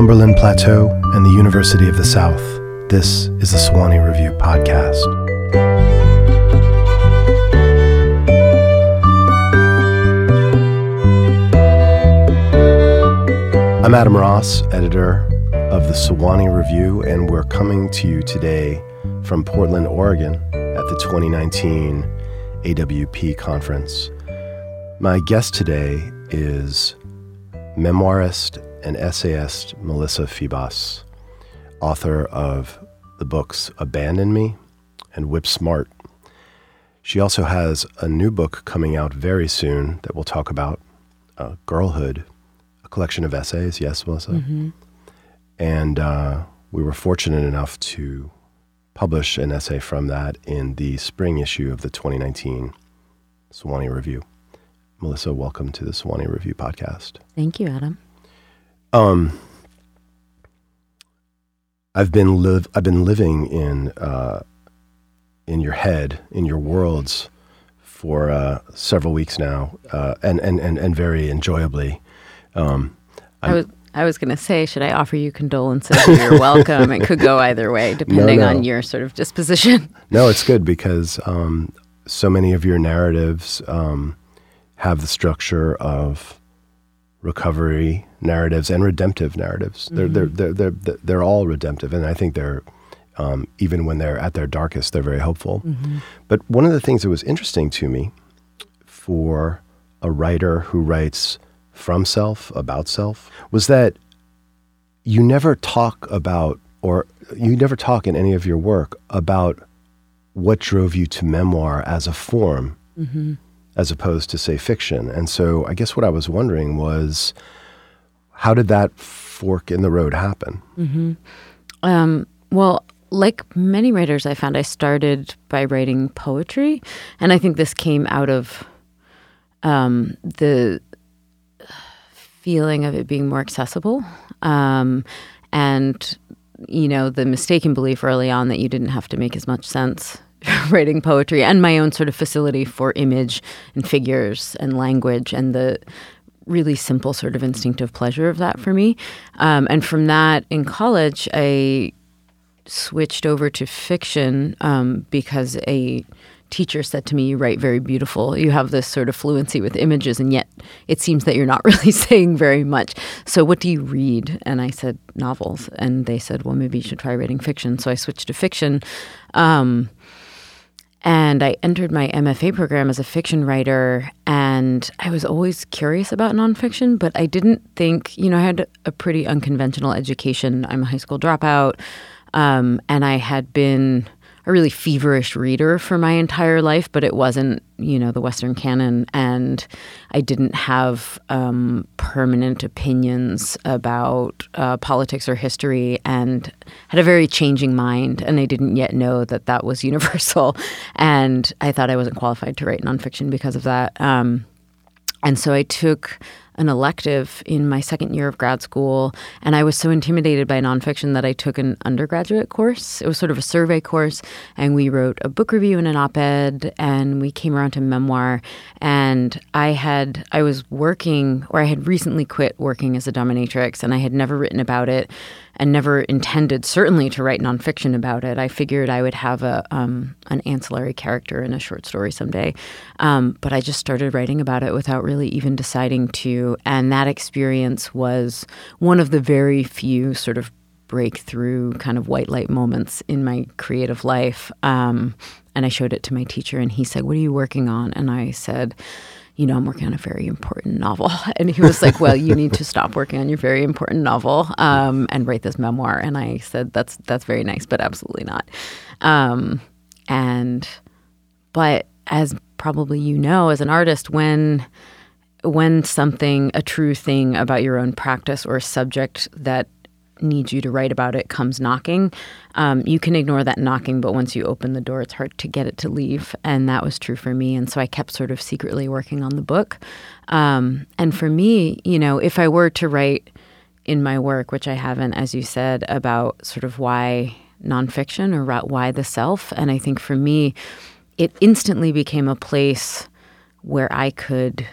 Cumberland Plateau and the University of the South, this is the Sewanee Review Podcast. I'm Adam Ross, editor of the Sewanee Review, and we're coming to you today from Portland, Oregon at the 2019 AWP conference. My guest today is memoirist and essayist Melissa Febos, author of the books Abandon Me and Whip Smart. She also has a new book coming out very soon that we'll talk about uh, Girlhood, a collection of essays. Yes, Melissa? Mm-hmm. And uh, we were fortunate enough to publish an essay from that in the spring issue of the 2019 Sewanee Review. Melissa, welcome to the Sewanee Review podcast. Thank you, Adam. Um, I've been live. I've been living in uh, in your head, in your worlds, for uh, several weeks now, uh, and, and and and very enjoyably. Um, I was I was going to say, should I offer you condolences? You're welcome. it could go either way, depending no. on your sort of disposition. No, it's good because um, so many of your narratives um, have the structure of recovery narratives and redemptive narratives. They're, they're, mm-hmm. they're, they're, they're, they're all redemptive, and I think they're, um, even when they're at their darkest, they're very hopeful. Mm-hmm. But one of the things that was interesting to me for a writer who writes from self, about self, was that you never talk about, or you never talk in any of your work about what drove you to memoir as a form mm-hmm. As opposed to say fiction. And so I guess what I was wondering was how did that fork in the road happen? Um, well, like many writers, I found I started by writing poetry, and I think this came out of um, the feeling of it being more accessible, um, and you know the mistaken belief early on that you didn't have to make as much sense writing poetry, and my own sort of facility for image and figures and language, and the really simple sort of instinctive pleasure of that for me. Um, and from that, in college, I switched over to fiction um, because a teacher said to me, You write very beautiful. You have this sort of fluency with images, and yet it seems that you're not really saying very much. So, what do you read? And I said, Novels. And they said, Well, maybe you should try writing fiction. So, I switched to fiction. Um, and I entered my MFA program as a fiction writer, and I was always curious about nonfiction, but I didn't think, you know, I had a pretty unconventional education. I'm a high school dropout, um, and I had been a really feverish reader for my entire life, but it wasn't, you know, the Western canon, and I didn't have um, permanent opinions about uh, politics or history, and had a very changing mind, and I didn't yet know that that was universal, and I thought I wasn't qualified to write nonfiction because of that. Um, and so I took an elective in my second year of grad school, and I was so intimidated by nonfiction that I took an undergraduate course. It was sort of a survey course, and we wrote a book review and an op-ed, and we came around to memoir. And I had I was working, or I had recently quit working as a dominatrix, and I had never written about it, and never intended certainly to write nonfiction about it. I figured I would have a um, an ancillary character in a short story someday, um, but I just started writing about it without really even deciding to. And that experience was one of the very few sort of breakthrough kind of white light moments in my creative life. Um, and I showed it to my teacher, and he said, "What are you working on?" And I said you know, I'm working on a very important novel. And he was like, well, you need to stop working on your very important novel um, and write this memoir. And I said, that's that's very nice, but absolutely not. Um, and but as probably you know, as an artist, when when something, a true thing about your own practice or subject that needs you to write about it comes knocking, um, you can ignore that knocking, but once you open the door, it's hard to get it to leave. And that was true for me. And so I kept sort of secretly working on the book. Um, and for me, you know, if I were to write in my work, which I haven't, as you said, about sort of why nonfiction or why the self, and I think for me, it instantly became a place where I could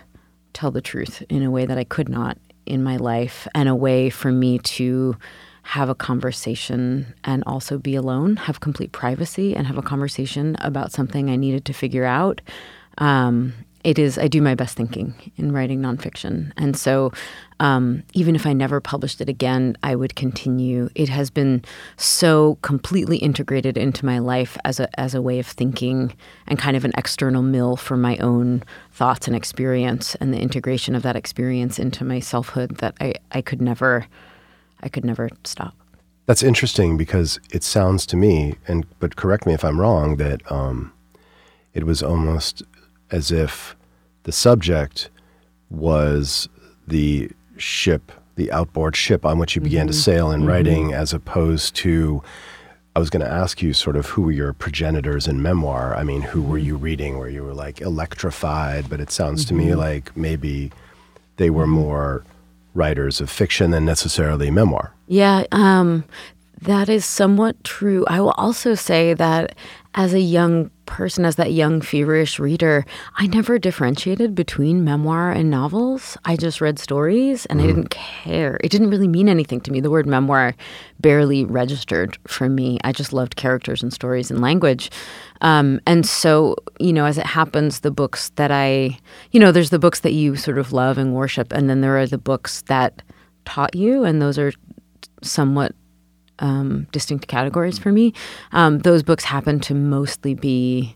tell the truth in a way that I could not in my life and a way for me to have a conversation and also be alone, have complete privacy, and have a conversation about something I needed to figure out. Um, it is I do my best thinking in writing nonfiction, and so um, even if I never published it again, I would continue. It has been so completely integrated into my life as a as a way of thinking and kind of an external mill for my own thoughts and experience, and the integration of that experience into my selfhood that I I could never I could never stop. That's interesting because it sounds to me, and but correct me if I'm wrong, that um, it was almost as if the subject was the ship, the outboard ship on which you began mm-hmm. to sail in mm-hmm. writing, as opposed to. I was going to ask you sort of who were your progenitors in memoir. I mean, who were mm-hmm. you reading where you were like electrified? But it sounds to me mm-hmm. like maybe they were mm-hmm. more writers of fiction than necessarily memoir. Yeah, um, that is somewhat true. I will also say that as a young person, as that young, feverish reader, I never differentiated between memoir and novels. I just read stories and mm-hmm. I didn't care. It didn't really mean anything to me. The word memoir barely registered for me. I just loved characters and stories and language. Um, and so, you know, as it happens, the books that I, you know, there's the books that you sort of love and worship, and then there are the books that taught you, and those are somewhat um, distinct categories for me. Um, those books happen to mostly be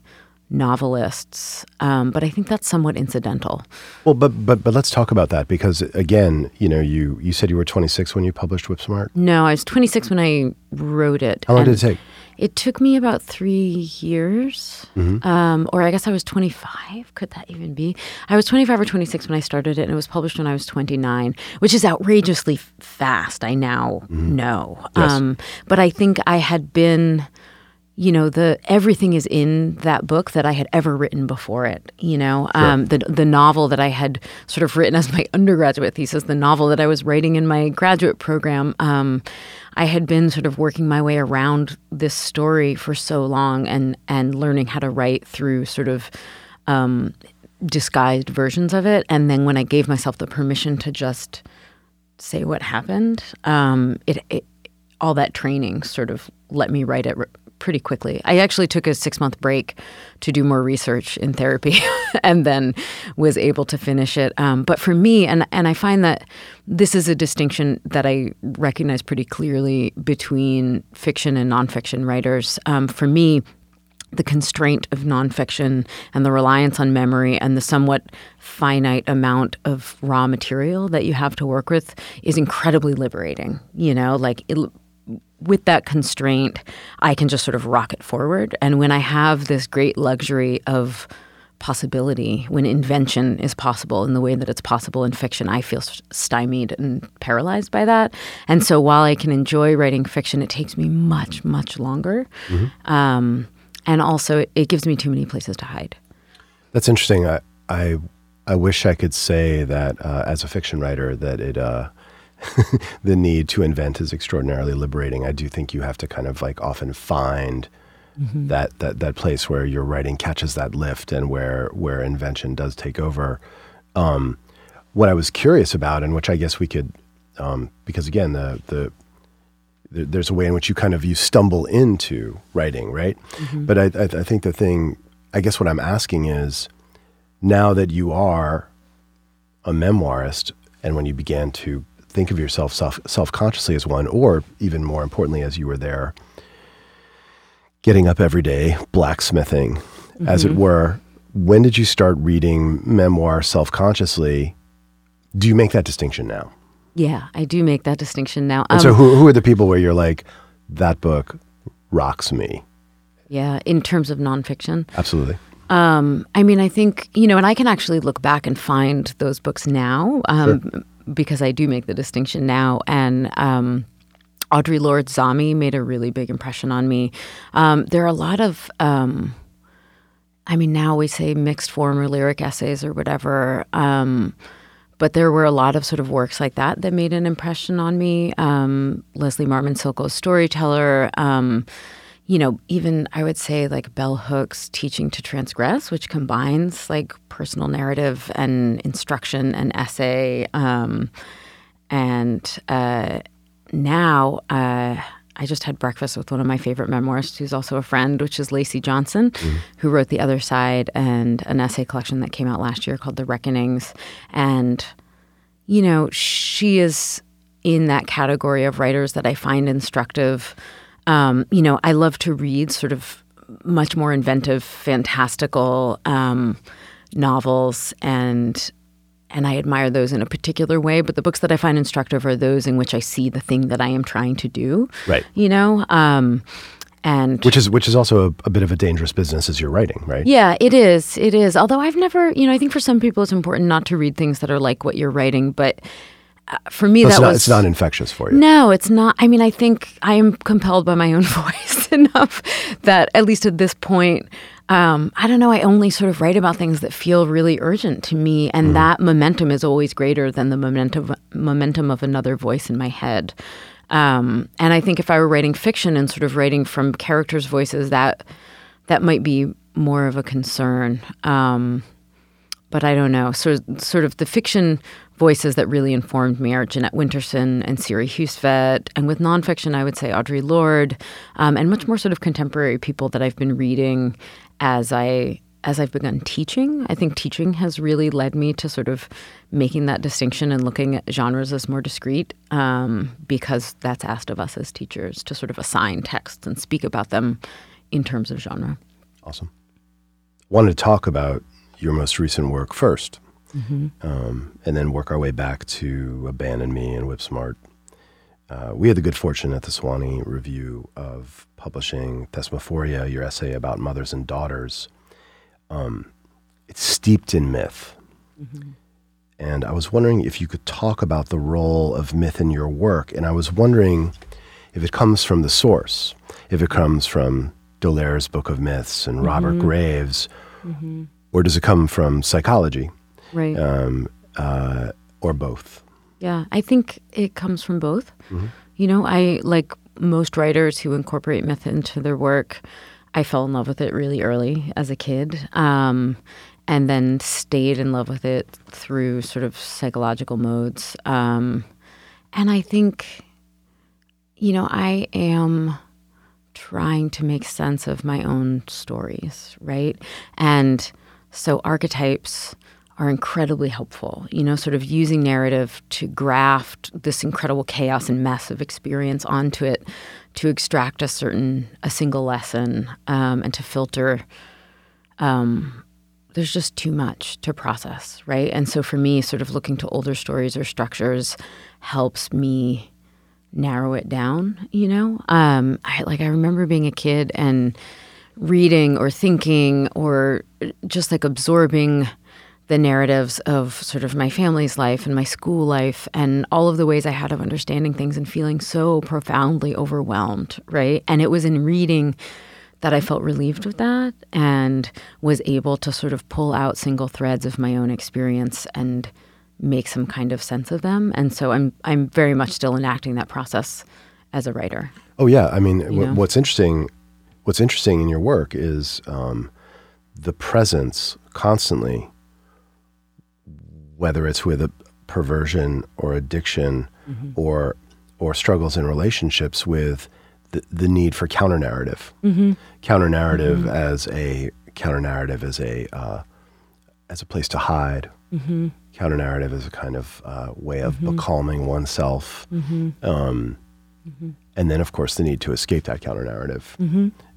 novelists, um, but I think that's somewhat incidental. Well, but but but let's talk about that because again, you know, you you said you were 26 when you published Whip Smart. No, I was 26 when I wrote it. How long did it take? It took me about three years, mm-hmm. um, or I guess I was 25. Could that even be? I was 25 or 26 when I started it, and it was published when I was 29, which is outrageously fast. I now mm-hmm. know, yes. um, but I think I had been you know the everything is in that book that I had ever written before it. You know, sure. um, the the novel that I had sort of written as my undergraduate thesis, the novel that I was writing in my graduate program. Um, I had been sort of working my way around this story for so long, and and learning how to write through sort of. Um, disguised versions of it and then when i gave myself the permission to just say what happened um, it, it all that training sort of let me write it pretty quickly. I actually took a six month break to do more research in therapy, and then was able to finish it. Um, but for me, and and I find that this is a distinction that I recognize pretty clearly between fiction and nonfiction writers. Um, for me, the constraint of nonfiction and the reliance on memory and the somewhat finite amount of raw material that you have to work with is incredibly liberating. You know, like it, with that constraint, I can just sort of rocket forward. And when I have this great luxury of possibility, when invention is possible in the way that it's possible in fiction, I feel stymied and paralyzed by that. And so while I can enjoy writing fiction, it takes me much, much longer. Mm-hmm. Um, and also, it, it, gives me too many places to hide. That's interesting. I, I, I wish I could say that uh, as a fiction writer that it. Uh, the need to invent is extraordinarily liberating. I do think you have to kind of like often find mm-hmm. that, that that place where your writing catches that lift and where where invention does take over. Um, what I was curious about, and which I guess we could, um, because again, the, the the there's a way in which you kind of you stumble into writing, right? Mm-hmm. But I, I, I think the thing, I guess, what I'm asking is, now that you are a memoirist, and when you began to think of yourself self self consciously as one, or even more importantly, as you were there, getting up every day, blacksmithing, mm-hmm. as it mm-hmm. were. When did you start reading memoir self consciously? Do you make that distinction now? Yeah, I do make that distinction now. Um, so, who, who are the people where you're like, that book rocks me? Yeah, in terms of nonfiction? Absolutely. Um, I mean, I think, you know, and I can actually look back and find those books now. Um, sure because I do make the distinction now. And um, Audre Lorde Zami made a really big impression on me. Um, there are a lot of, um, I mean, now we say mixed form or lyric essays or whatever. Um, but there were a lot of sort of works like that that made an impression on me. Um, Leslie Marmon Silko's Storyteller um, you know, even I would say like Bell Hooks' Teaching to Transgress, which combines like personal narrative and instruction and essay. Um, and uh, now uh, I just had breakfast with one of my favorite memoirists, who's also a friend, which is Lacy Johnson, who wrote The Other Side and an essay collection that came out last year called The Reckonings. And, you know, she is in that category of writers that I find instructive. Um, you know, I love to read sort of much more inventive, fantastical um, novels and and I admire those in a particular way. But the books that I find instructive are those in which I see the thing that I am trying to do. Right. You know, um, and Which is which is also a, a bit of a dangerous business as you're writing, right? yeah, it is. It is. Although I've never, you know, I think for some people it's important not to read things that are like what you're writing. But for me, it's that not was it's not infectious for you. no, it's not. I mean, I think I am compelled by my own voice enough that at least at this point, um, I don't know. I only sort of write about things that feel really urgent to me, and that momentum is always greater than the momentum momentum of another voice in my head. Um, and I think if I were writing fiction and sort of writing from characters' voices, that that might be more of a concern. Um, but I don't know. Sort of, sort of the fiction voices that really informed me are Jeanette Winterson and Siri Hustvedt. And with nonfiction, I would say Audre Lorde, um, and much more sort of contemporary people that I've been reading as I as I've begun teaching. I think teaching has really led me to sort of making that distinction and looking at genres as more discrete, um, because that's asked of us as teachers to sort of assign texts and speak about them in terms of genre. Awesome. Wanted to talk about your most recent work 1st um, and then work our way back to Abandon Me and Whip Smart. Uh, we had the good fortune at the Sewanee Review of publishing Thesmophoria, your essay about mothers and daughters. Um, it's steeped in myth. And I was wondering if you could talk about the role of myth in your work. And I was wondering if it comes from the source, if it comes from D'Aulaires' Book of Myths and Robert Graves, or does it come from psychology, Right. um, uh, or both? Yeah, I think it comes from both. You know, I like most writers who incorporate myth into their work. I fell in love with it really early as a kid, um, and then stayed in love with it through sort of psychological modes. Um, and I think, you know, I am trying to make sense of my own stories, right? And so archetypes are incredibly helpful, you know, sort of using narrative to graft this incredible chaos and mess of experience onto it to extract a certain, a single lesson um, and to filter. Um, there's just too much to process, right? And so for me, sort of looking to older stories or structures helps me narrow it down, you know? Um, I like I remember being a kid and reading or thinking or just like absorbing the narratives of sort of my family's life and my school life and all of the ways I had of understanding things and feeling so profoundly overwhelmed, right? And it was in reading that I felt relieved with that and was able to sort of pull out single threads of my own experience and make some kind of sense of them. And so I'm I'm very much still enacting that process as a writer. Oh yeah, I mean, know? what's interesting, what's interesting in your work is um, the presence constantly, whether it's with a perversion or addiction, or or struggles in relationships with the, the need for counter narrative, counter narrative as a counter narrative as a uh, as a place to hide, counter narrative as a kind of uh, way of becalming oneself. Um, and then of course the need to escape that counter narrative.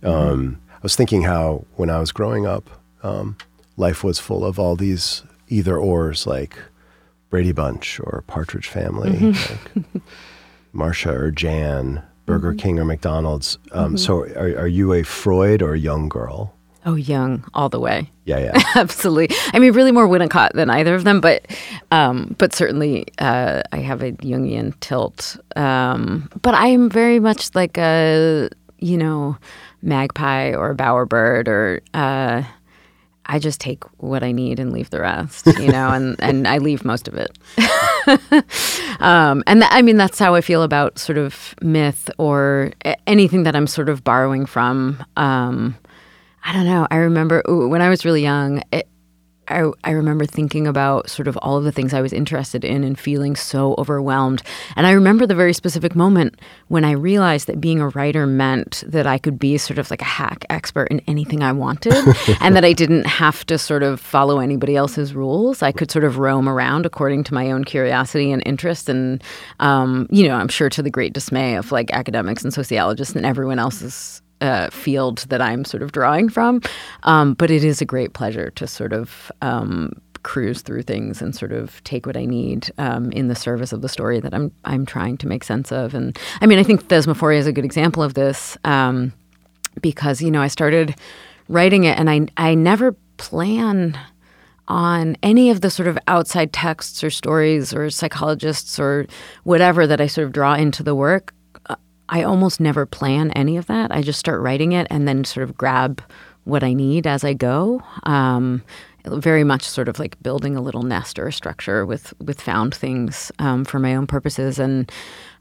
Um, I was thinking how when I was growing up, um, life was full of all these either ors like Brady Bunch or Partridge Family, like Marsha or Jan, Burger King or McDonald's. Um, So are, are you a Freud or a Jung girl? Oh, Jung all the way. Yeah, yeah. Absolutely. I mean, really more Winnicott than either of them, but um, but certainly uh, I have a Jungian tilt. Um, but I am very much like a you know magpie or a bowerbird or. Uh, I just take what I need and leave the rest, you know, and, and I leave most of it. um, and th- I mean, that's how I feel about sort of myth or anything that I'm sort of borrowing from. Um, I don't know. I remember ooh, when I was really young, it, I, I remember thinking about sort of all of the things I was interested in and feeling so overwhelmed. And I remember the very specific moment when I realized that being a writer meant that I could be sort of like a hack expert in anything I wanted and that I didn't have to sort of follow anybody else's rules. I could sort of roam around according to my own curiosity and interest. And, um, you know, I'm sure to the great dismay of like academics and sociologists and everyone else's uh, field that I'm sort of drawing from. Um, but it is a great pleasure to sort of um, cruise through things and sort of take what I need um, in the service of the story that I'm I'm trying to make sense of. And I mean, I think Thesmophoria is a good example of this um, because you know I started writing it and I I never plan on any of the sort of outside texts or stories or psychologists or whatever that I sort of draw into the work. I almost never plan any of that. I just start writing it and then sort of grab what I need as I go. Um, very much sort of like building a little nest or a structure with with found things um, for my own purposes. And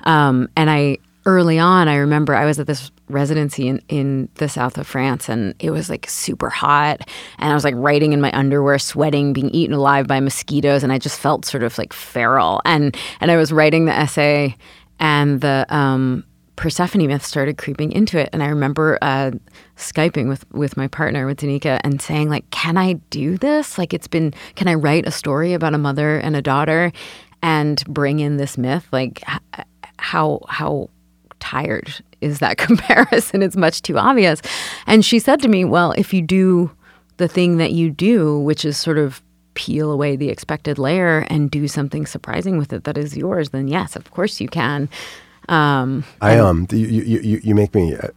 um, and I early on, I remember I was at this residency in, in the south of France and it was like super hot. And I was like writing in my underwear, sweating, being eaten alive by mosquitoes. And I just felt sort of like feral. And, and I was writing the essay and the, um, Persephone myth started creeping into it. And I remember uh, Skyping with, with my partner, with Donika, and saying, like, can I do this? Like, it's been, can I write a story about a mother and a daughter and bring in this myth? Like, how, how tired is that comparison? It's much too obvious. And she said to me, well, if you do the thing that you do, which is sort of peel away the expected layer and do something surprising with it that is yours, then yes, of course you can. Um, I um, you, you you you make me. Uh,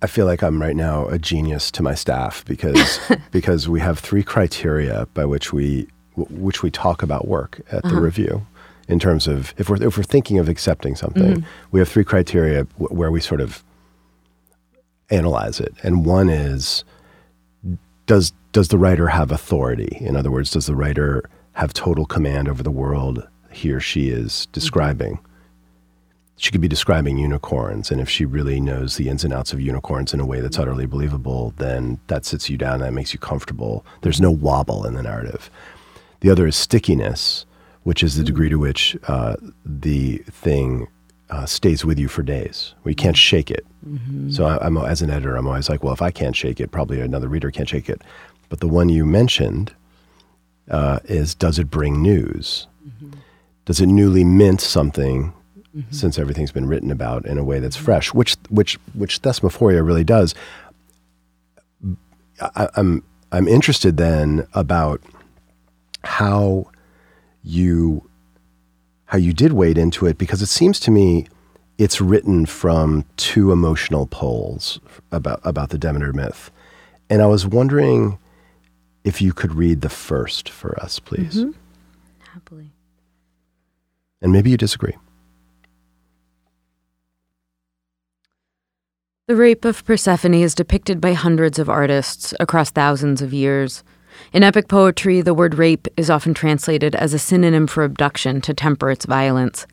I feel like I'm right now a genius to my staff because because we have three criteria by which we which we talk about work at the uh-huh. review. In terms of if we're if we're thinking of accepting something, mm-hmm. we have three criteria w- where we sort of analyze it, and one is does does the writer have authority? In other words, does the writer have total command over the world he or she is describing? Mm-hmm she could be describing unicorns. And if she really knows the ins and outs of unicorns in a way that's utterly believable, then that sits you down, that makes you comfortable. There's no wobble in the narrative. The other is stickiness, which is the degree to which uh, the thing uh, stays with you for days. We can't shake it. Mm-hmm. So I, am as an editor, I'm always like, well, if I can't shake it, probably another reader can't shake it. But the one you mentioned uh, is, does it bring news? Mm-hmm. Does it newly mint something mm-hmm. since everything's been written about in a way that's fresh, which which which Thesmophoria really does. I, I'm I'm interested then about how you how you did wade into it because it seems to me it's written from two emotional poles about about the Demeter myth, and I was wondering if you could read the first for us, please. Mm-hmm. Happily. And maybe you disagree. The rape of Persephone is depicted by hundreds of artists across thousands of years. In epic poetry, the word rape is often translated as a synonym for abduction to temper its violence.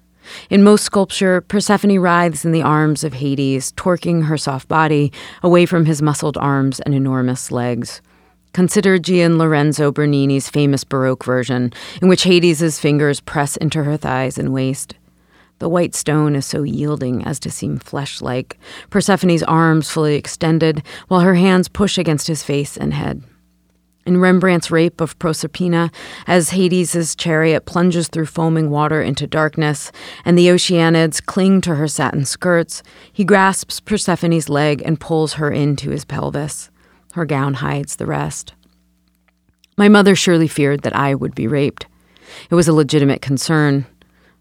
In most sculpture, Persephone writhes in the arms of Hades, torquing her soft body away from his muscled arms and enormous legs. Consider Gian Lorenzo Bernini's famous Baroque version, in which Hades' fingers press into her thighs and waist. The white stone is so yielding as to seem flesh like, Persephone's arms fully extended, while her hands push against his face and head. In Rembrandt's Rape of Proserpina, as Hades' chariot plunges through foaming water into darkness, and the Oceanids cling to her satin skirts, he grasps Persephone's leg and pulls her into his pelvis. Her gown hides the rest. My mother surely feared that I would be raped. It was a legitimate concern.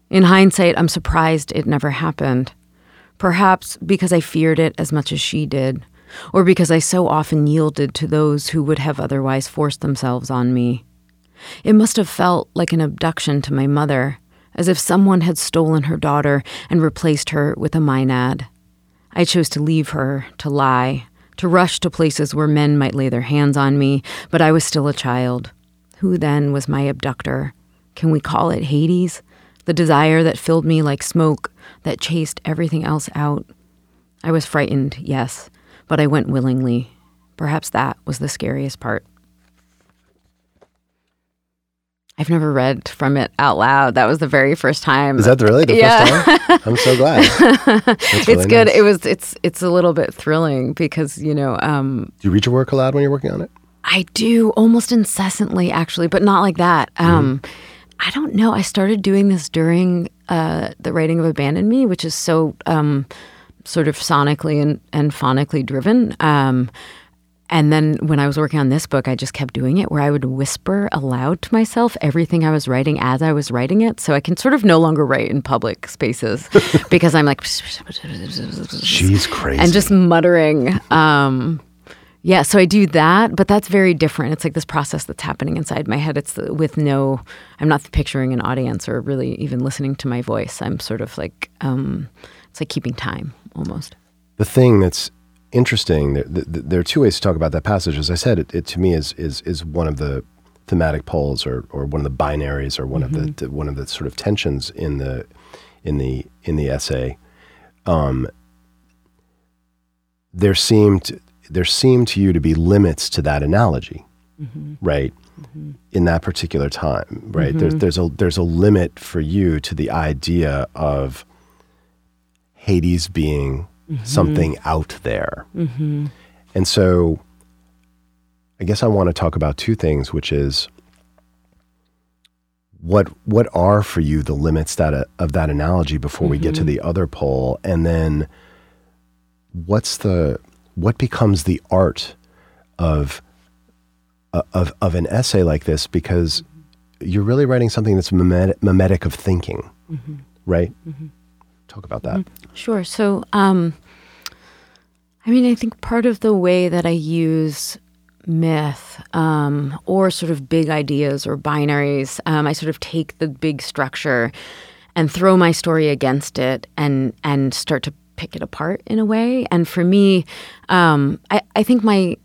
In hindsight, I'm surprised it never happened. Perhaps because I feared it as much as she did, or because I so often yielded to those who would have otherwise forced themselves on me. It must have felt like an abduction to my mother, as if someone had stolen her daughter and replaced her with a Maenad. I chose to leave her, to lie, to rush to places where men might lay their hands on me, but I was still a child. Who then was my abductor? Can we call it Hades? The desire that filled me like smoke that chased everything else out. I was frightened, yes, but I went willingly. Perhaps that was the scariest part. I've never read from it out loud. That was the very first time. Is that the really the Yeah. first time? I'm so glad. That's it's good. nice. It was. It's. It's a little bit thrilling because you know um, Do you read your work aloud when you're working on it? I do almost incessantly, actually, but not like that. Um, I don't know. I started doing this during uh, the writing of Abandon Me, which is so um, sort of sonically and, and phonically driven. Um, and then when I was working on this book, I just kept doing it where I would whisper aloud to myself everything I was writing as I was writing it. So I can sort of no longer write in public spaces because I'm like, She's crazy. and just muttering. Um, yeah, so I do that, but that's very different. It's like this process that's happening inside my head. It's the, with no, I'm not picturing an audience or really even listening to my voice. I'm sort of like, um, it's like keeping time almost. the thing that's interesting there, th- th- there are two ways to talk about that passage as i said it, it to me is is is one of the thematic poles or or one of the binaries or one of the, the one of the sort of tensions in the in the in the essay um there seemed there seem to you to be limits to that analogy mm-hmm. right mm-hmm. in that particular time right? There's mm-hmm. there's a there's a limit for you to the idea of Hades being something out there. And so I guess I want to talk about two things, which is what what are for you the limits that uh, of that analogy before we get to the other pole? And then what's the what becomes the art of uh, of of an essay like this because you're really writing something that's mimetic, mimetic of thinking, right? Talk about that. Sure. So, um, I mean, I think part of the way that I use myth um, or sort of big ideas or binaries, um, I sort of take the big structure and throw my story against it and and start to pick it apart in a way. And for me, um, I, I think my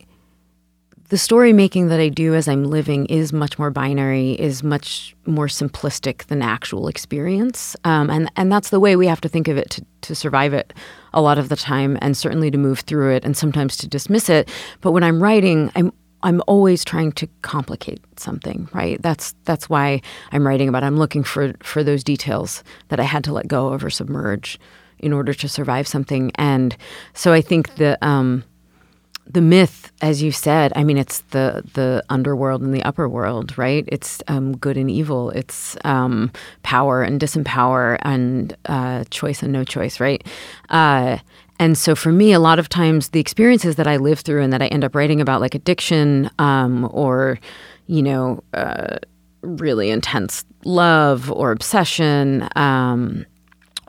the story making that I do as I'm living is much more binary, is much more simplistic than actual experience, um, and and that's the way we have to think of it to, to survive it a lot of the time, and certainly to move through it, and sometimes to dismiss it. But when I'm writing, I'm I'm always trying to complicate something, right? That's that's why I'm writing about. It. I'm looking for for those details that I had to let go of or submerge in order to survive something, and so I think the um, the myth, as you said, I mean, it's the the underworld and the upper world, right? It's um, good and evil. It's um, power and disempower, and uh, choice and no choice, right? Uh, and so, for me, a lot of times, the experiences that I live through and that I end up writing about, like addiction um, or, you know, uh, really intense love or obsession um,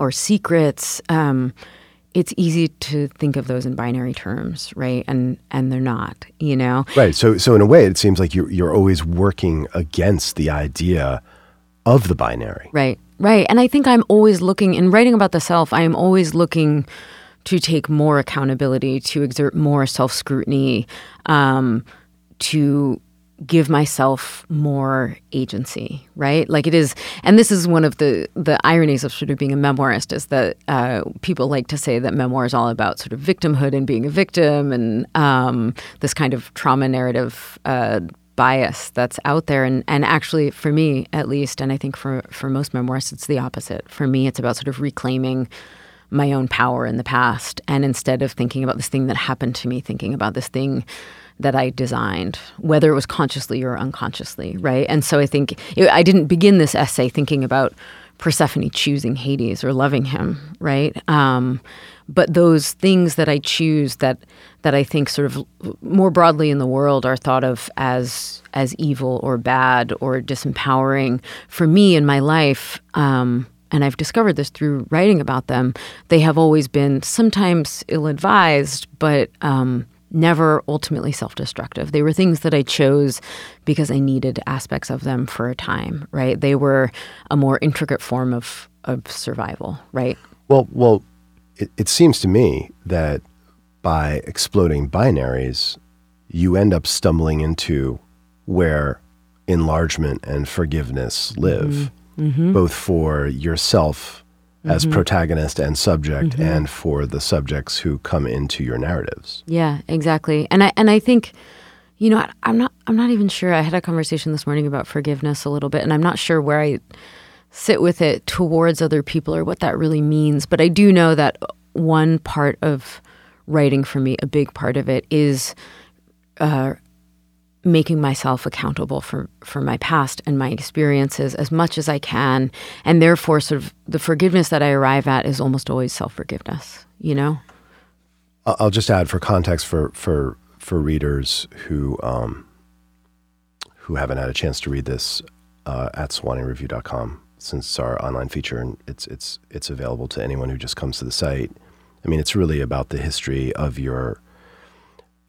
or secrets. Um, it's easy to think of those in binary terms, right? And and they're not, you know. Right. So, so in a way, it seems like you're you're always working against the idea of the binary. Right. Right. And I think I'm always looking in writing about the self, I am always looking to take more accountability, to exert more self scrutiny, um, to give myself more agency, right? Like it is, and this is one of the the ironies of sort of being a memoirist is that uh, people like to say that memoir is all about sort of victimhood and being a victim and um, this kind of trauma narrative. Uh, bias that's out there and and actually for me at least and I think for for most memoirists it's the opposite for me it's about sort of reclaiming my own power in the past and instead of thinking about this thing that happened to me thinking about this thing that I designed, whether it was consciously or unconsciously, right? And so I think it, I didn't begin this essay thinking about Persephone choosing Hades or loving him, right? Um, but those things that I choose that that I think sort of more broadly in the world are thought of as as evil or bad or disempowering for me in my life. Um, and I've discovered this through writing about them. They have always been sometimes ill-advised, but um, never ultimately self destructive. They were things that I chose because I needed aspects of them for a time, right? They were a more intricate form of, of survival, right? Well, well, it, it seems to me that by exploding binaries, you end up stumbling into where enlargement and forgiveness live, mm-hmm. Mm-hmm. both for yourself as protagonist and subject, and for the subjects who come into your narratives. Yeah, exactly. And I and I think, you know, I, I'm not. I'm not even sure. I had a conversation this morning about forgiveness a little bit, and I'm not sure where I sit with it towards other people or what that really means. But I do know that one part of writing for me, a big part of it, is uh, making myself accountable for for my past and my experiences as much as I can, and therefore, sort of the forgiveness that I arrive at is almost always self forgiveness. You know. I'll just add for context for for for readers who um, who haven't had a chance to read this uh, at sewaneereview.com since it's our online feature and it's it's it's available to anyone who just comes to the site. I mean, it's really about the history of your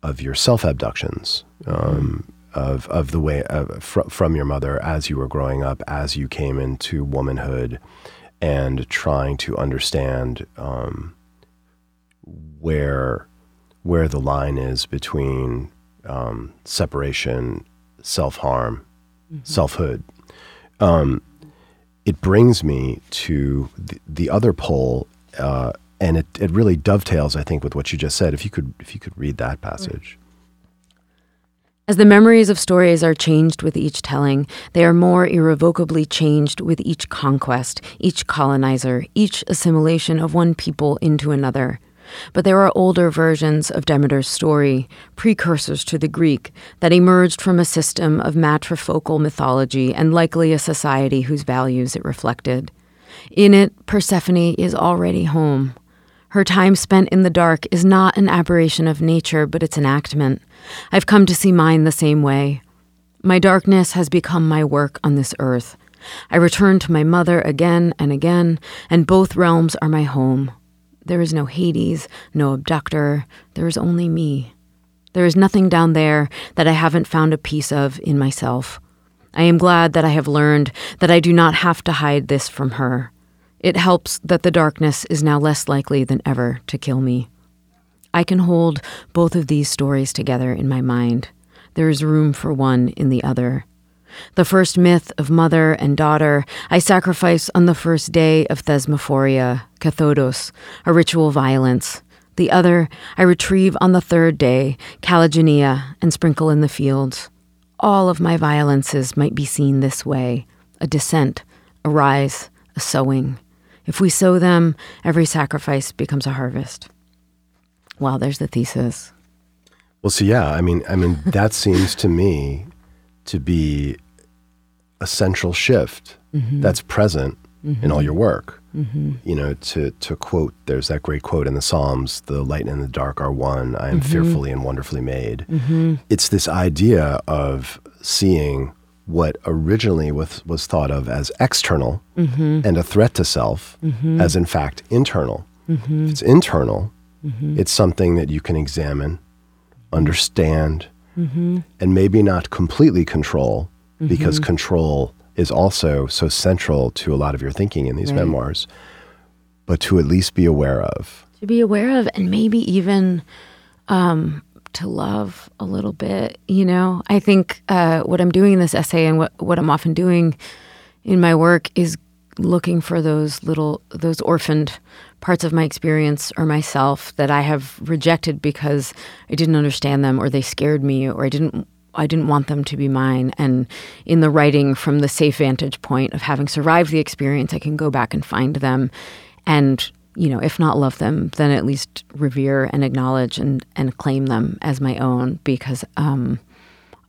of your self abductions, um, of of the way fr- from your mother as you were growing up, as you came into womanhood, and trying to understand um, where where the line is between um, separation, self harm, mm-hmm. selfhood. Um, it brings me to the, the other pole, uh, and it, it really dovetails, I think, with what you just said. If you could, if you could read that mm. passage. As the memories of stories are changed with each telling, they are more irrevocably changed with each conquest, each colonizer, each assimilation of one people into another. But there are older versions of Demeter's story, precursors to the Greek, that emerged from a system of matrifocal mythology and likely a society whose values it reflected. In it, Persephone is already home. Her time spent in the dark is not an aberration of nature, but its enactment. I've come to see mine the same way. My darkness has become my work on this earth. I return to my mother again and again, and both realms are my home. There is no Hades, no abductor, there is only me. There is nothing down there that I haven't found a piece of in myself. I am glad that I have learned that I do not have to hide this from her. It helps that the darkness is now less likely than ever to kill me. I can hold both of these stories together in my mind. There is room for one in the other. The first myth of mother and daughter I sacrifice on the first day of thesmophoria, kathodos, a ritual violence. The other I retrieve on the third day, kalligeneia, and sprinkle in the fields. All of my violences might be seen this way a descent, a rise, a sowing. If we sow them, every sacrifice becomes a harvest. Well, there's the thesis. Well, so yeah, I mean, I mean, that seems to me to be a central shift mm-hmm. that's present mm-hmm. in all your work. Mm-hmm. You know, to to quote, there's that great quote in the Psalms: "The light and the dark are one. I am mm-hmm. fearfully and wonderfully made." Mm-hmm. It's this idea of seeing what originally was was thought of as external mm-hmm. and a threat to self, as in fact internal. If it's internal, it's something that you can examine, understand, mm-hmm. and maybe not completely control, mm-hmm. because control is also so central to a lot of your thinking in these right. memoirs, but to at least be aware of. To be aware of, and maybe even um, to love a little bit. You know, I think uh, what I'm doing in this essay and what, what I'm often doing in my work is looking for those little, those orphaned parts of my experience or myself that I have rejected because I didn't understand them or they scared me or I didn't I didn't want them to be mine. And in the writing from the safe vantage point of having survived the experience, I can go back and find them and, you know, if not love them, then at least revere and acknowledge and, and claim them as my own because um,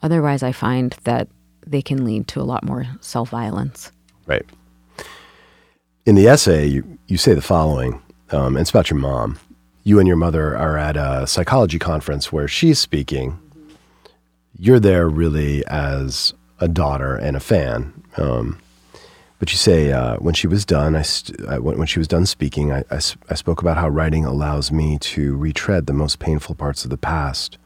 otherwise I find that they can lead to a lot more self violence. Right. In the essay, you, you say the following um, it's about your mom. You and your mother are at a psychology conference where she's speaking. You're there really as a daughter and a fan. Um, but you say uh, when she was done, I st- I, when she was done speaking, I, I, I spoke about how writing allows me to retread the most painful parts of the past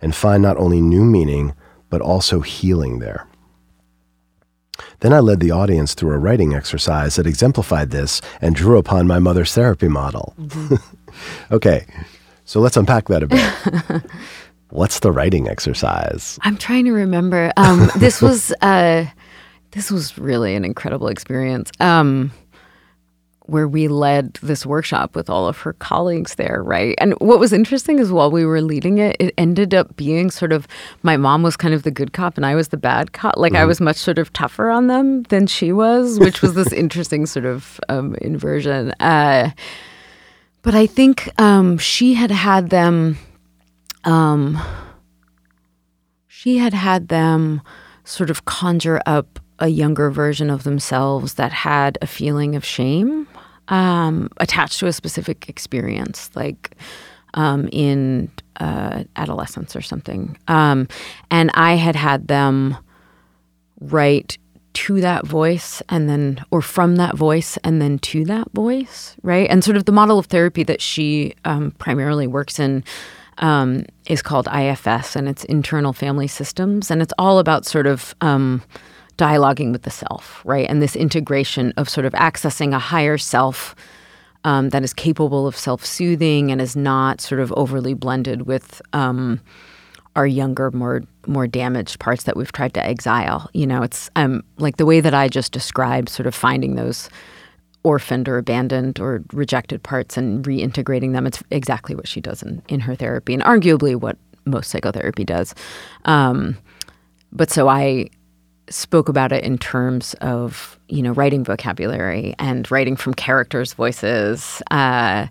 and find not only new meaning but also healing there. Then I led the audience through a writing exercise that exemplified this and drew upon my mother's therapy model. Mm-hmm. okay, so let's unpack that a bit. What's the writing exercise? I'm trying to remember. Um, this was uh, this was really an incredible experience. Um, where we led this workshop with all of her colleagues there, right? And what was interesting is while we were leading it, it ended up being sort of my mom was kind of the good cop and I was the bad cop. Like mm-hmm. I was much sort of tougher on them than she was, which was this interesting sort of um, inversion. Uh, but I think um, she had had them. Um, she had had them sort of conjure up a younger version of themselves that had a feeling of shame um, attached to a specific experience, like um, in uh, adolescence or something. Um, and I had had them write to that voice and then, or from that voice and then to that voice, right? And sort of the model of therapy that she um, primarily works in. Um, is called IFS and it's internal family systems. And it's all about sort of um, dialoguing with the self, right? And this integration of sort of accessing a higher self um, that is capable of self soothing and is not sort of overly blended with um, our younger, more more damaged parts that we've tried to exile. You know, it's um, like the way that I just described, sort of finding those orphaned or abandoned or rejected parts and reintegrating them. It's exactly what she does in, in her therapy, and arguably what most psychotherapy does. Um, but so I spoke about it in terms of you know writing vocabulary and writing from characters' voices. Uh,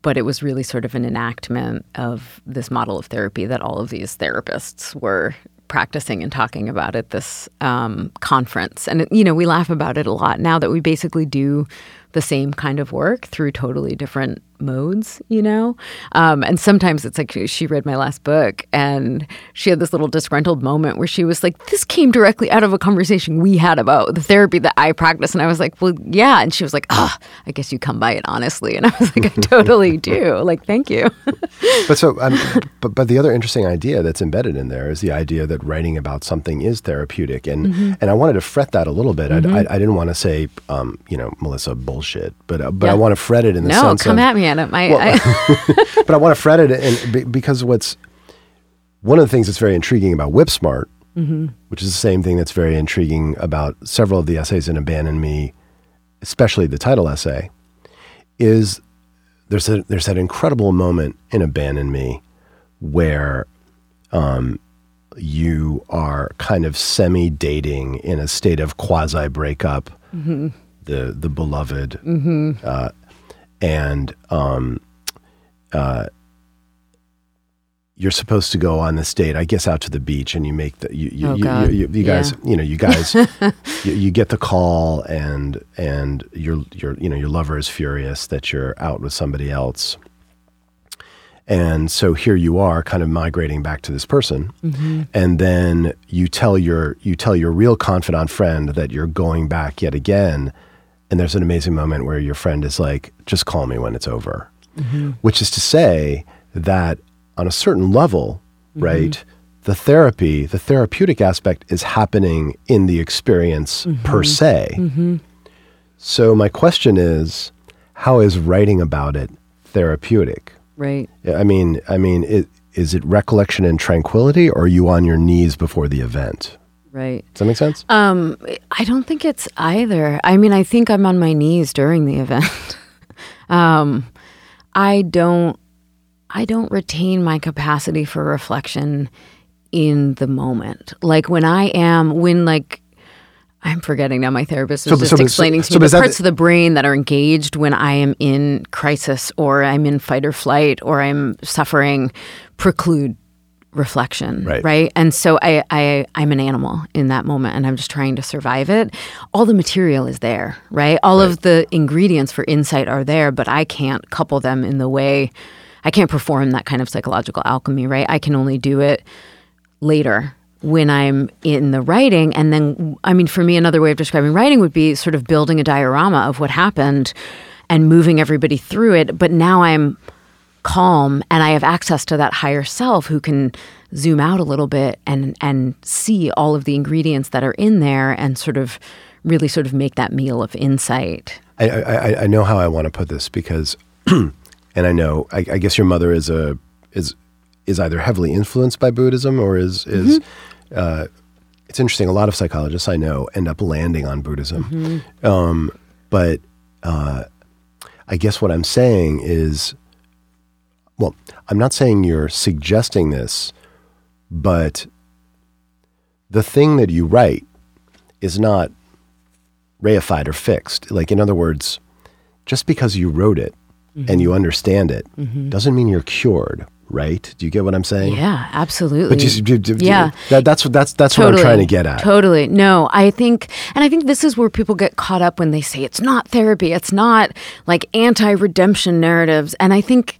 but it was really sort of an enactment of this model of therapy that all of these therapists were practicing and talking about at this um, conference. And, you know, we laugh about it a lot now that we basically do the same kind of work through totally different modes, you know? Um, and sometimes it's like she read my last book and she had this little disgruntled moment where she was like, This came directly out of a conversation we had about the therapy that I practice. And I was like, Well, yeah. And she was like, Oh, I guess you come by it honestly. And I was like, I totally do. Like, thank you. but so, um, but, but the other interesting idea that's embedded in there is the idea that writing about something is therapeutic. And, mm-hmm. and I wanted to fret that a little bit. Mm-hmm. I, I, I, didn't want to say, um, you know, Melissa, bullshit, but, uh, but yeah. I want to fret it in the sense no, sense come of, at me I, well, I but I want to fret it, and because what's one of the things that's very intriguing about Whip Smart, mm-hmm. which is the same thing that's very intriguing about several of the essays in Abandon Me, especially the title essay, is there's a there's that incredible moment in Abandon Me where um, you are kind of semi dating in a state of quasi breakup. Mm-hmm. The the beloved, mm-hmm. uh, and um, uh, you're supposed to go on this date. I guess out to the beach, and you make the you you, oh, you, you, you, guys yeah. you know you guys you, get the call, and and your your you know your lover is furious that you're out with somebody else. And so here you are, kind of migrating back to this person, mm-hmm. and then you tell your you tell your real confidant friend that you're going back yet again, and there's an amazing moment where your friend is like, just call me when it's over. Mm-hmm. Which is to say that on a certain level, mm-hmm. right, the therapy, the therapeutic aspect is happening in the experience mm-hmm. per se. Mm-hmm. So my question is, how is writing about it therapeutic? Right. I mean, I mean, it, is it recollection and tranquility, or are you on your knees before the event? Right. Does that make sense? Um, I don't think it's either. I mean, I think I'm on my knees during the event. um, I don't. I don't retain my capacity for reflection in the moment. Like when I am, when like I'm forgetting now. My therapist is so, just so, explaining so, to me the parts of the brain that are engaged when I am in crisis or I'm in fight or flight or I'm suffering preclude reflection right. right? And so I, I i'm an animal in that moment and i'm just trying to survive it. All the material is there right? All right. of the ingredients for insight are there but i can't couple them in the way i can't perform that kind of psychological alchemy right? I can only do it later when i'm in the writing. And then i mean for me another way of describing writing would be sort of building a diorama of what happened and moving everybody through it. But now i'm calm and I have access to that higher self who can zoom out a little bit and and see all of the ingredients that are in there and sort of really sort of make that meal of insight. I, I, I know how I want to put this because, and I know I, I, guess your mother is a is is either heavily influenced by Buddhism or is is. Mm-hmm. Uh, it's interesting. A lot of psychologists I know end up landing on Buddhism, mm-hmm. um, but uh, I guess what I'm saying is, well, I'm not saying you're suggesting this, but the thing that you write is not reified or fixed. Like, in other words, just because you wrote it mm-hmm. and you understand it mm-hmm. doesn't mean you're cured right? Do you get what I'm saying? Yeah, absolutely. But you, you, yeah, that, that's what that's that's totally. what I'm trying to get at. Totally. No, I think, and I think this is where people get caught up when they say it's not therapy, it's not like anti-redemption narratives, and I think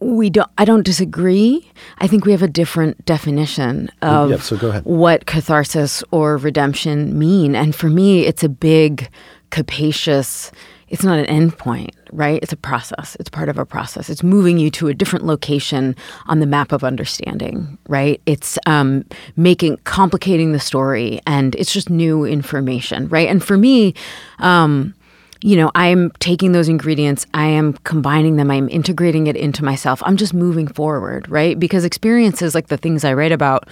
we don't. I don't disagree. I think we have a different definition of yeah, so what catharsis or redemption mean, and for me, it's a big, capacious it's not an endpoint, right? It's a process. It's part of a process. It's moving you to a different location on the map of understanding, right? It's um, making complicating the story, and it's just new information, right? And for me, um, you know, I'm taking those ingredients, I am combining them, I'm integrating it into myself. I'm just moving forward, right? Because experiences like the things I write about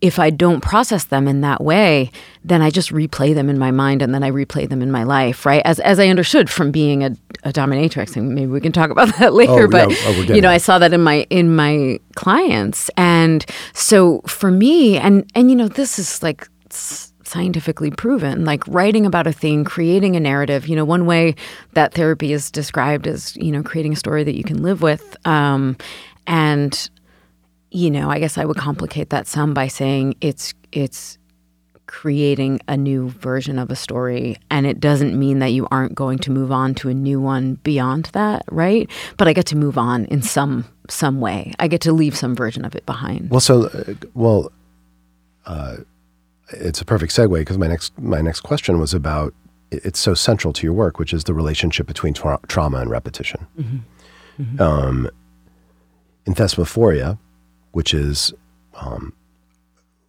if I don't process them in that way, then I just replay them in my mind and then I replay them in my life, right? As as I understood from being a, a dominatrix, and maybe we can talk about that later. Oh, but oh, you know, I saw that in my in my clients, and so for me, and and you know, this is like scientifically proven like writing about a thing creating a narrative you know one way that therapy is described as you know creating a story that you can live with um, and you know, I guess I would complicate that some by saying it's it's creating a new version of a story and it doesn't mean that you aren't going to move on to a new one beyond that, right? But I get to move on in some some way. I get to leave some version of it behind. Well, so uh, well uh, it's a perfect segue because my next my next question was about it's so central to your work, which is the relationship between tra- trauma and repetition. Mm-hmm. Mm-hmm. Um, in Thesmophoria, which is um,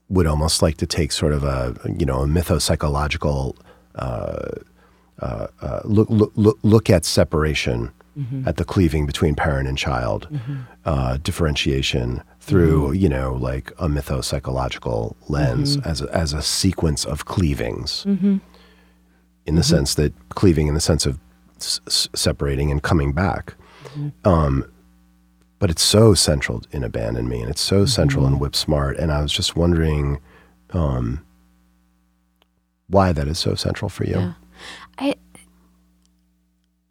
would almost like to take sort of a you know a mythopsychological uh, uh, uh, look, look look at separation, mm-hmm. at the cleaving between parent and child, mm-hmm. Uh, differentiation through mm-hmm. you know like a mythopsychological lens mm-hmm. as a, as a sequence of cleavings, mm-hmm. in the mm-hmm. sense that cleaving in the sense of s- separating and coming back. Um, but it's so central in Abandon Me, and it's so mm-hmm. central in Whip Smart. And I was just wondering um, why that is so central for you. Yeah. I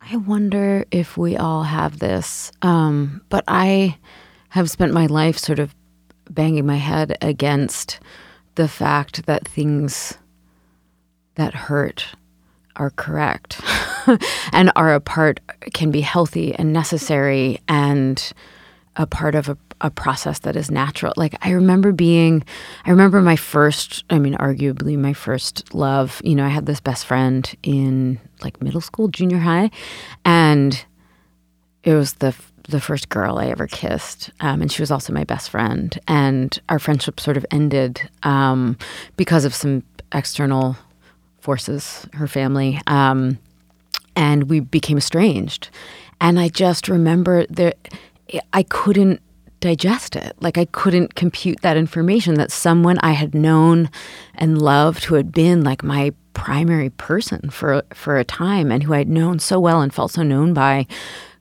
I wonder if we all have this, um, but I have spent my life sort of banging my head against the fact that things that hurt are correct and are a part can be healthy and necessary and a part of a, a process that is natural. Like I remember being, I remember my first, I mean, arguably my first love. You know, I had this best friend in like middle school, junior high, and it was the the first girl I ever kissed, um, and she was also my best friend. And our friendship sort of ended um, because of some external forces, her family, um, and we became estranged. And I just remember that I couldn't digest it. Like I couldn't compute that information that someone I had known and loved who had been like my primary person for for a time and who I'd known so well and felt so known by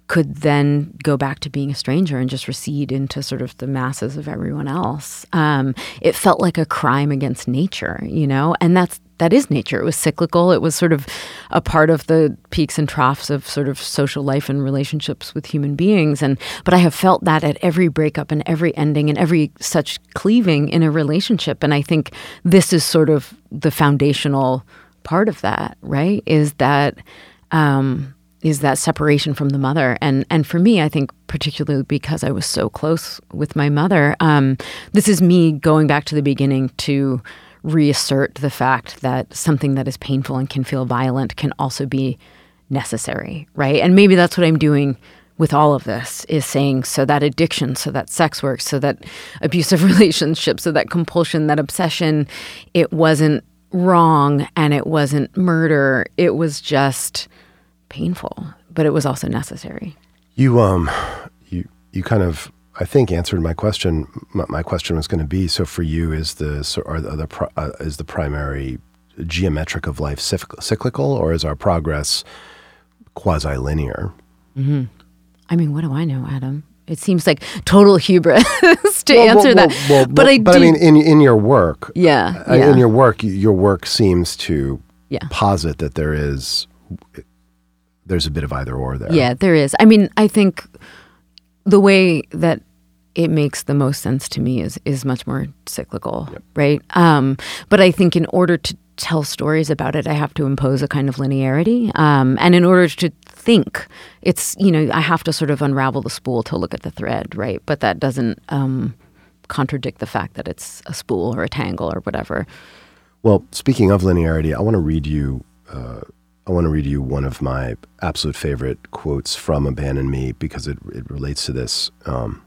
could then go back to being a stranger and just recede into sort of the masses of everyone else. Um, it felt like a crime against nature, you know, and that's that is nature. It was cyclical. It was sort of a part of the peaks and troughs of sort of social life and relationships with human beings. And but I have felt that at every breakup and every ending and every such cleaving in a relationship. And I think this is sort of the foundational part of that, right? Is that um, is that separation from the mother. And and for me i think particularly because i was so close with my mother um, this is me going back to the beginning to reassert the fact that something that is painful and can feel violent can also be necessary right? And maybe that's what i'm doing with all of this is saying so that addiction so that sex work so that abusive relationships so that compulsion that obsession it wasn't wrong and it wasn't murder. It was just painful, but it was also necessary. You um, you you kind of I think answered my question. My, my question was going to be: so for you, is the so are the, the uh, is the primary geometric of life cyclical, or is our progress quasi linear? I mean, what do I know, Adam? It seems like total hubris to Well, answer well, that. well, well, but I but do. I mean, in in your work, yeah, uh, yeah. in your work, your work seems to Yeah. posit that there is there's a bit of either or there. Yeah, there is. I mean, I think the way that it makes the most sense to me is is much more cyclical, right? Um, but I think in order to tell stories about it, I have to impose a kind of linearity, um, and in order to think, it's you know I have to sort of unravel the spool to look at the thread, right? But that doesn't um, contradict the fact that it's a spool or a tangle or whatever. Well, speaking of linearity, I want to read you. Uh, I want to read you one of my absolute favorite quotes from "Abandon Me" because it it relates to this. Um,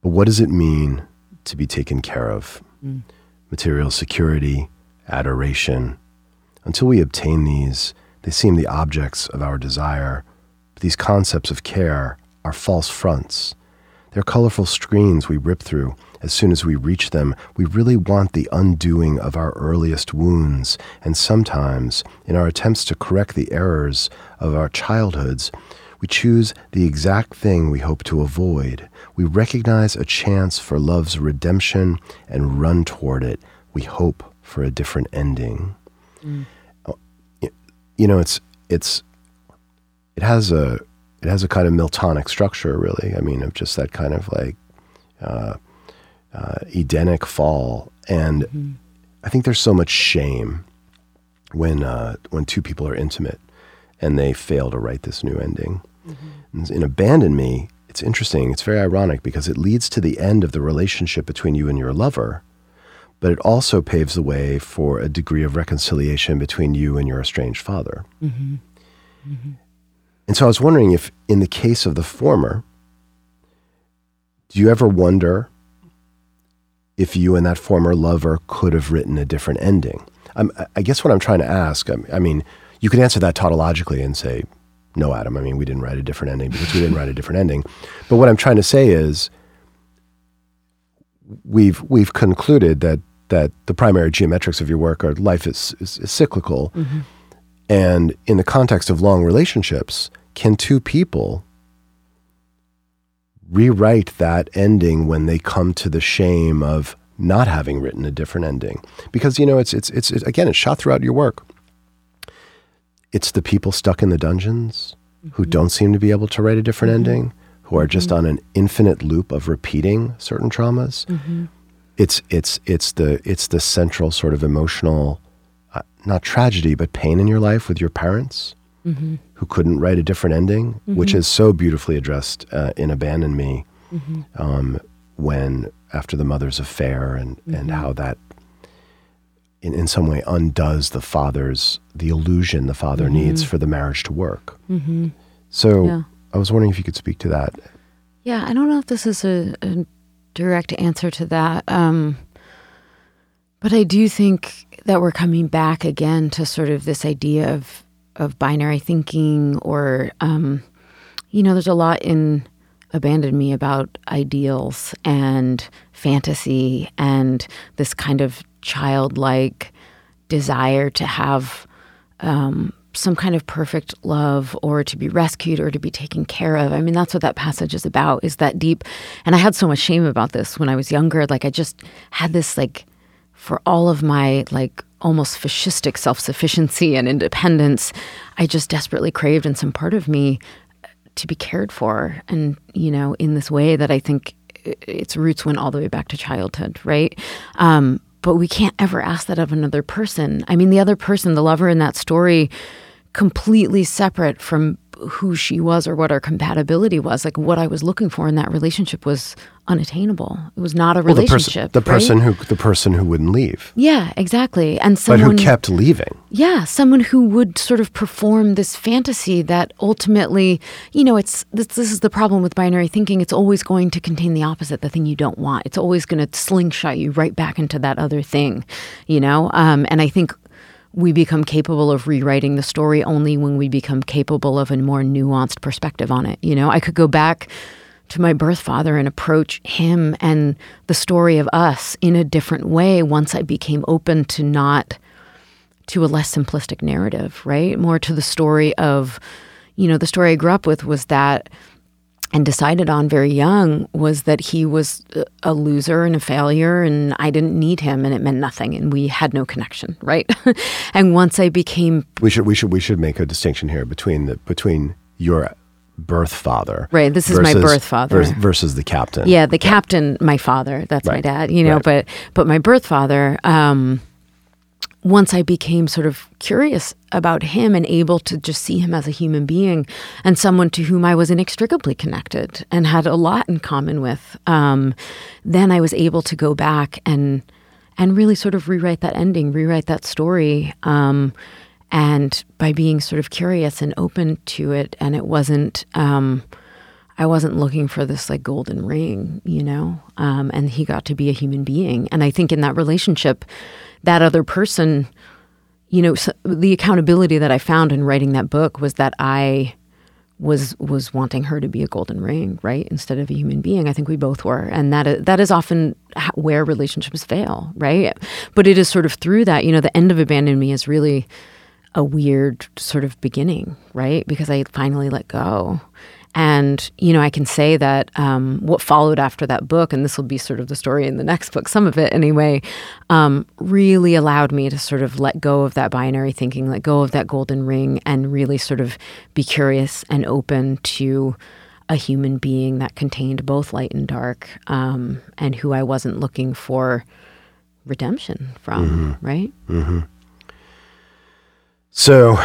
but what does it mean to be taken care of? Material security, adoration. Until we obtain these, they seem the objects of our desire. But these concepts of care are false fronts. They're colorful screens we rip through. As soon as we reach them, we really want the undoing of our earliest wounds, and sometimes, in our attempts to correct the errors of our childhoods, we choose the exact thing we hope to avoid. We recognize a chance for love's redemption and run toward it. We hope for a different ending. Oh, y- You know, it's it's it has a it has a kind of Miltonic structure, really. I mean, of just that kind of like uh, uh, Edenic fall, and I think there's so much shame when uh, when two people are intimate and they fail to write this new ending. And In Abandon Me, it's interesting. It's very ironic because it leads to the end of the relationship between you and your lover, but it also paves the way for a degree of reconciliation between you and your estranged father. And so I was wondering if, in the case of the former, do you ever wonder if you and that former lover could have written a different ending? I'm, I guess what I'm trying to ask, I I mean, you could answer that tautologically and say, no, Adam, I mean, we didn't write a different ending because we didn't write a different ending. But what I'm trying to say is, we've we've concluded that that the primary geometrics of your work are life is, is, is cyclical, mm-hmm. and in the context of long relationships, can two people rewrite that ending when they come to the shame of not having written a different ending? Because you know, it's it's it's, it's again, it's shot throughout your work. It's the people stuck in the dungeons who mm-hmm. don't seem to be able to write a different mm-hmm. ending, who are just mm-hmm. on an infinite loop of repeating certain traumas. It's it's it's the it's the central sort of emotional, uh, not tragedy, but pain in your life with your parents who couldn't write a different ending, which is so beautifully addressed uh, in Abandon Me, um, when after the mother's affair and, and how that in, in some way undoes the father's the illusion the father needs for the marriage to work. So Yeah. I was wondering if you could speak to that. Yeah, I don't know if this is a, a direct answer to that. Um, but I do think that we're coming back again to sort of this idea of of binary thinking, or um, you know, there's a lot in Abandon Me about ideals and fantasy and this kind of childlike desire to have um, some kind of perfect love or to be rescued or to be taken care of. I mean, that's what that passage is about, is that deep. And I had so much shame about this when I was younger. Like, I just had this, like, for all of my, like, almost fascistic self sufficiency and independence, I just desperately craved in some part of me to be cared for and, you know, in this way that I think its roots went all the way back to childhood, right? Um, but we can't ever ask that of another person. I mean, the other person, the lover in that story, completely separate from who she was or what our compatibility was. Like what I was looking for in that relationship was unattainable. It was not a Well, the relationship. the right? person who the person who wouldn't leave, Yeah, exactly. And but who kept leaving. yeah, someone who would sort of perform this fantasy that ultimately, you know, it's this, this is the problem with binary thinking. It's always going to contain the opposite, the thing you don't want. It's always going to slingshot you right back into that other thing, you know. Um, and I think we become capable of rewriting the story only when we become capable of a more nuanced perspective on it. You know, I could go back to my birth father and approach him and the story of us in a different way once I became open to not to a less simplistic narrative, right? More to the story of, you know, the story I grew up with was that and decided on very young was that he was a loser and a failure and I didn't need him and it meant nothing and we had no connection, right? and once I became We should we should we should make a distinction here between the between your birth father. Right, this is my birth father. Versus, versus the captain. Yeah, the captain, my father, that's my dad, you know, Right. but but my birth father um once I became sort of curious about him and able to just see him as a human being and someone to whom I was inextricably connected and had a lot in common with, um, then I was able to go back and and really sort of rewrite that ending, rewrite that story. Um, and by being sort of curious and open to it, and it wasn't. Um, I wasn't looking for this like golden ring, you know, um, and he got to be a human being. And I think in that relationship, that other person, you know, so the accountability that I found in writing that book was that I was was wanting her to be a golden ring, right, instead of a human being. I think we both were, and that is, that is often where relationships fail, right? But it is sort of through that, you know, the end of abandon me is really a weird sort of beginning, right? Because I finally let go. And, you know, I can say that um, what followed after that book, and this will be sort of the story in the next book, some of it anyway, um, really allowed me to sort of let go of that binary thinking, let go of that golden ring, and really sort of be curious and open to a human being that contained both light and dark, um, and who I wasn't looking for redemption from, right? So,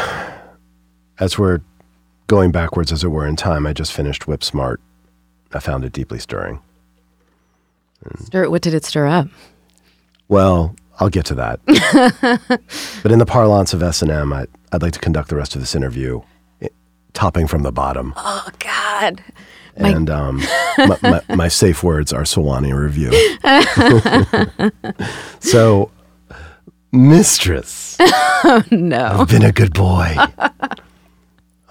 as we're going backwards, as it were, in time, I just finished Whip Smart. I found it deeply stirring. Stir, what did it stir up? Well, I'll get to that. but in the parlance of S and M, I'd like to conduct the rest of this interview eh, topping from the bottom. Oh God. My- and um, my, my, my safe words are Sewanee Review. so, mistress, No. I've been a good boy.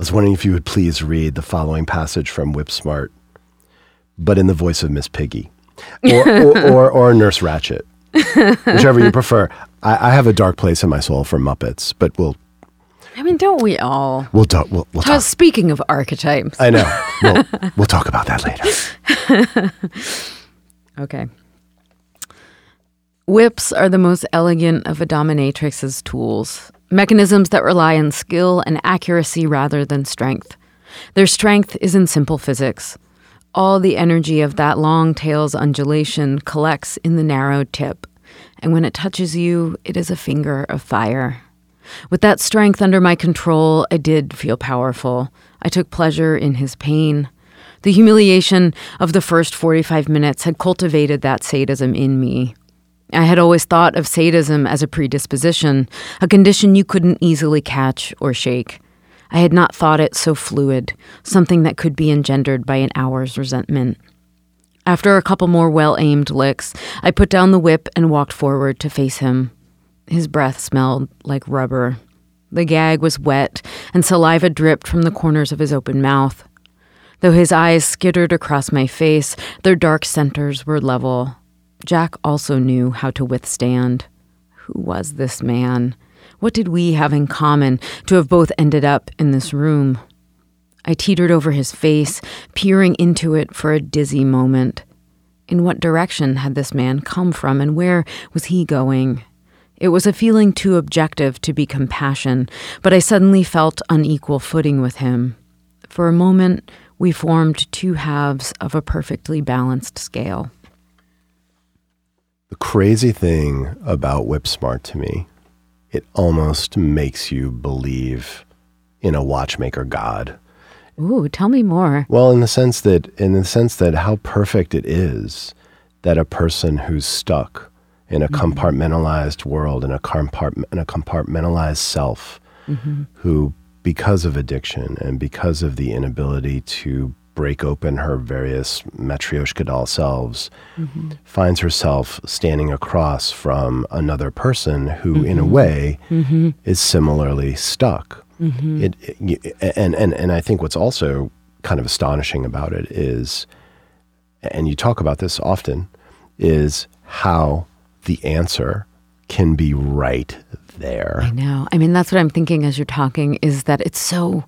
I was wondering if you would please read the following passage from Whip Smart, but in the voice of Miss Piggy, or or, or, or Nurse Ratched, whichever you prefer. I, I have a dark place in my soul for Muppets, but we'll I mean, don't we all? we'll talk. We'll, we'll talk. speaking of archetypes. I know. We'll, we'll talk about that later. Okay. Whips are the most elegant of a dominatrix's tools, mechanisms that rely on skill and accuracy rather than strength. Their strength is in simple physics. All the energy of that long tail's undulation collects in the narrow tip, and when it touches you, it is a finger of fire. With that strength under my control, I did feel powerful. I took pleasure in his pain. The humiliation of the first 45 minutes had cultivated that sadism in me. I had always thought of sadism as a predisposition, a condition you couldn't easily catch or shake. I had not thought it so fluid, something that could be engendered by an hour's resentment. After a couple more well aimed licks, I put down the whip and walked forward to face him. His breath smelled like rubber. The gag was wet, and saliva dripped from the corners of his open mouth. Though his eyes skittered across my face, their dark centers were level. Jack also knew how to withstand. Who was this man? What did we have in common to have both ended up in this room? I teetered over his face, peering into it for a dizzy moment. In what direction had this man come from, and where was he going? It was a feeling too objective to be compassion, but I suddenly felt unequal footing with him. For a moment, we formed two halves of a perfectly balanced scale. The crazy thing about Whip Smart to me, it almost makes you believe in a watchmaker god. Ooh, tell me more. Well, in the sense that, in the sense that how perfect it is that a person who's stuck in a mm-hmm. compartmentalized world, in a, compart- in a compartmentalized self, mm-hmm. who, because of addiction and because of the inability to break open her various matryoshka doll selves, mm-hmm. finds herself standing across from another person who, in a mm-hmm. way, mm-hmm. is similarly stuck. It, it- and, and, and I think what's also kind of astonishing about it is, and you talk about this often, is how the answer can be right there. I know. I mean, that's what I'm thinking as you're talking is that it's so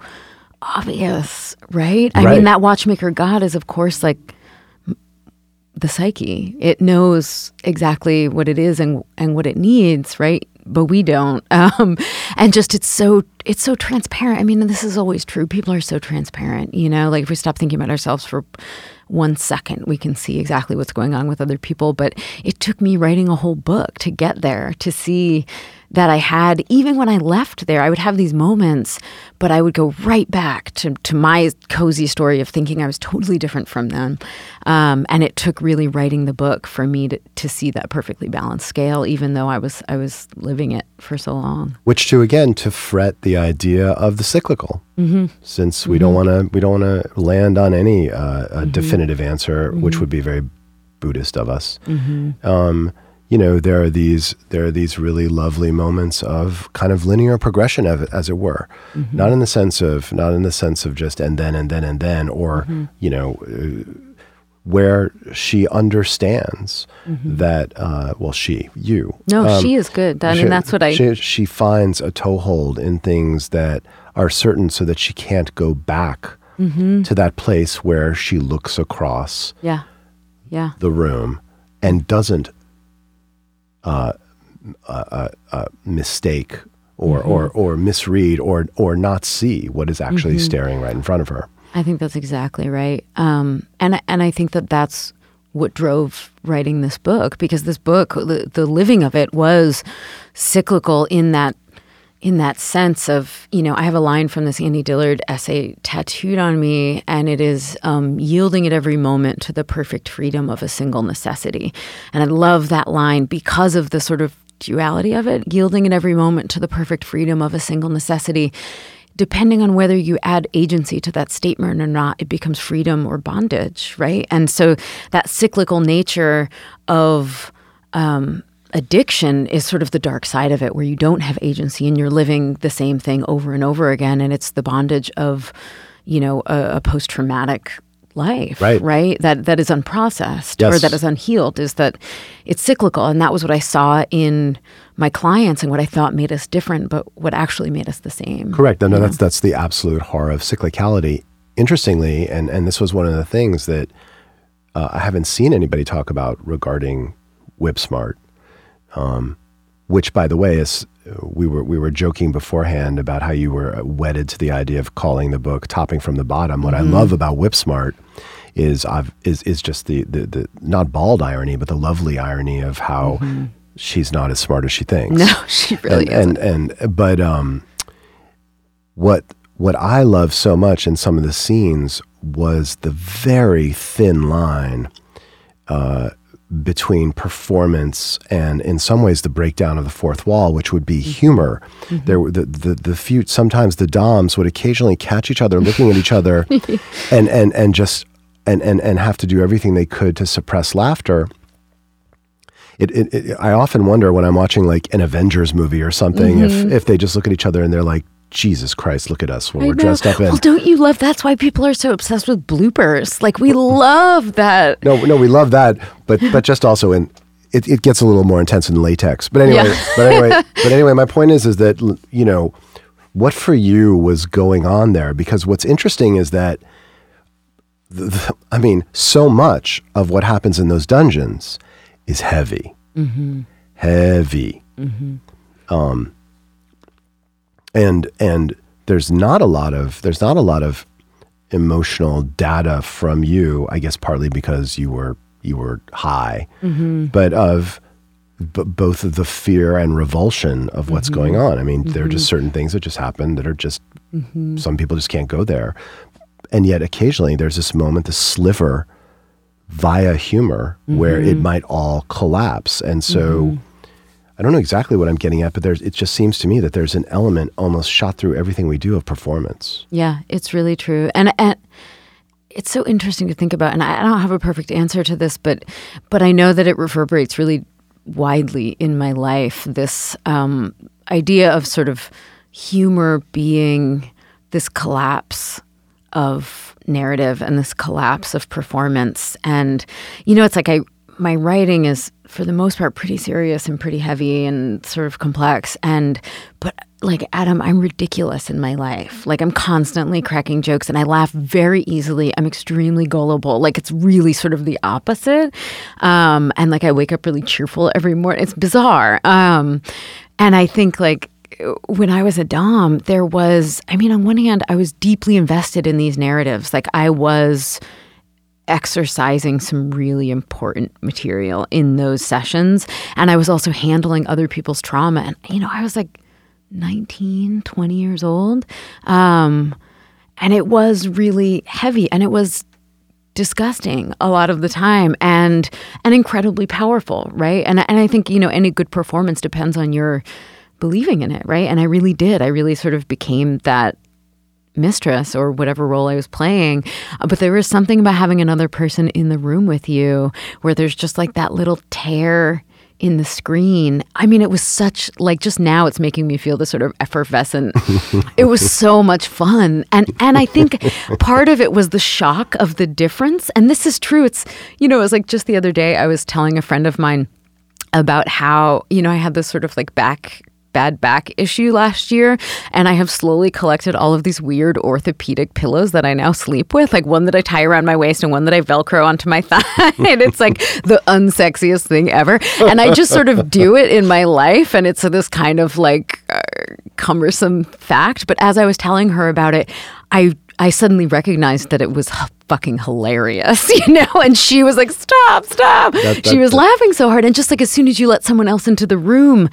obvious, right? I Right. mean, that watchmaker God is, of course, like the psyche. It knows exactly what it is and and what it needs, right? But we don't. Um, and just it's so it's so transparent. I mean, and this is always true. People are so transparent, you know. Like if we stop thinking about ourselves for one second, we can see exactly what's going on with other people. But it took me writing a whole book to get there to see that I had, even when I left there, I would have these moments, but I would go right back to, to my cozy story of thinking I was totally different from them. Um, and it took really writing the book for me to, to see that perfectly balanced scale, even though I was I was living it for so long. which to again to fret the idea of the cyclical. Since we don't want to we don't want to land on any uh, a definitive answer which would be very buddhist of us. Um, you know there are these there are these really lovely moments of kind of linear progression of it as it were not in the sense of not in the sense of just and then and then and then or you know uh, where she understands that uh, well she you No, um, she is good. I she- that's what I. She, she finds a toehold in things that are certain, so that she can't go back Mm-hmm. to that place where she looks across yeah, yeah, the room and doesn't uh, uh, uh, mistake or, Mm-hmm. or or misread or or not see what is actually staring right in front of her. I think that's exactly right. Um, and and I think that that's what drove writing this book because this book, the, the living of it, was cyclical in that in that sense of you know I have a line from this Annie Dillard essay tattooed on me, and it is um, yielding at every moment to the perfect freedom of a single necessity, and I love that line because of the sort of duality of it, yielding at every moment to the perfect freedom of a single necessity depending on whether you add agency to that statement or not, it becomes freedom or bondage, right? And so that cyclical nature of um, addiction is sort of the dark side of it, where you don't have agency and you're living the same thing over and over again, and it's the bondage of, you know, a, a post-traumatic life, Right. Right? That that is unprocessed or that is unhealed. Is that it's cyclical, and that was what I saw in my clients and what I thought made us different, but what actually made us the same. Correct. No, no, that's that's the absolute horror of cyclicality. Interestingly, and and this was one of the things that uh, I haven't seen anybody talk about regarding Whip Smart, um, which, by the way, is we were we were joking beforehand about how you were wedded to the idea of calling the book "Topping from the Bottom." What I love about Whip Smart is I've is is just the, the the not bald irony, but the lovely irony of how she's not as smart as she thinks No, she really and, isn't. and and but um what what I love so much in some of the scenes was the very thin line uh, between performance and, in some ways, the breakdown of the fourth wall, which would be mm-hmm. humor. Mm-hmm. There were the, the the few sometimes the Doms would occasionally catch each other, looking at each other, and and and just and and and have to do everything they could to suppress laughter. It, it, it, I often wonder when I'm watching like an Avengers movie or something if mm-hmm. if they just look at each other and they're like, Jesus Christ, look at us when I we're know. dressed up in. Well, don't you love? That's why people are so obsessed with bloopers. Like we love that. No, no, we love that, but but just also in it, it gets a little more intense in latex. But anyway, Yeah. but anyway, but anyway, my point is is that you know what for you was going on there because what's interesting is that the, the, I mean, so much of what happens in those dungeons is heavy, heavy, um, and and there's not a lot of there's not a lot of emotional data from you. I guess partly because you were you were high, mm-hmm. but of b- both of the fear and revulsion of what's mm-hmm. going on. I mean, there are just mm-hmm. certain things that just happen that are just some people just can't go there, and yet occasionally there's this moment, this sliver via humor where it might all collapse, and so. I don't know exactly what I'm getting at, but there's it just seems to me that there's an element almost shot through everything we do of performance. Yeah, it's really true. And and it's so interesting to think about and I don't have a perfect answer to this, but but I know that it reverberates really widely in my life this um, idea of sort of humor being this collapse of narrative and this collapse of performance and you know it's like I my writing is for the most part pretty serious and pretty heavy and sort of complex and but like Adam, I'm ridiculous in my life. Like I'm constantly cracking jokes and I laugh very easily. I'm extremely gullible. Like it's really sort of the opposite. Um, and like I wake up really cheerful every morning. It's bizarre. Um, and I think like when I was a Dom, there was, I mean, on one hand, I was deeply invested in these narratives. Like I was exercising some really important material in those sessions. And I was also handling other people's trauma. And, you know, I was like, 19, 20 years old. Um, and it was really heavy and it was disgusting a lot of the time and and incredibly powerful, right? And and I think, you know, any good performance depends on your believing in it, right? And I really did. I really sort of became that mistress or whatever role I was playing. Uh, but there was something about having another person in the room with you where there's just like that little tear in the screen. I mean, it was such like just now it's making me feel this sort of effervescent. it was so much fun. And and I think part of it was the shock of the difference. And this is true. It's you know, it was like just the other day I was telling a friend of mine about how, you know, I had this sort of like back bad back issue last year, and I have slowly collected all of these weird orthopedic pillows that I now sleep with, like one that I tie around my waist and one that I velcro onto my thigh. and it's like the unsexiest thing ever. And I just sort of do it in my life, and it's this kind of like uh, cumbersome fact. But as I was telling her about it, I I suddenly recognized that it was fucking hilarious, you know? And she was like, stop, stop. That, that, she was that. laughing so hard. And just like as soon as you let someone else into the room,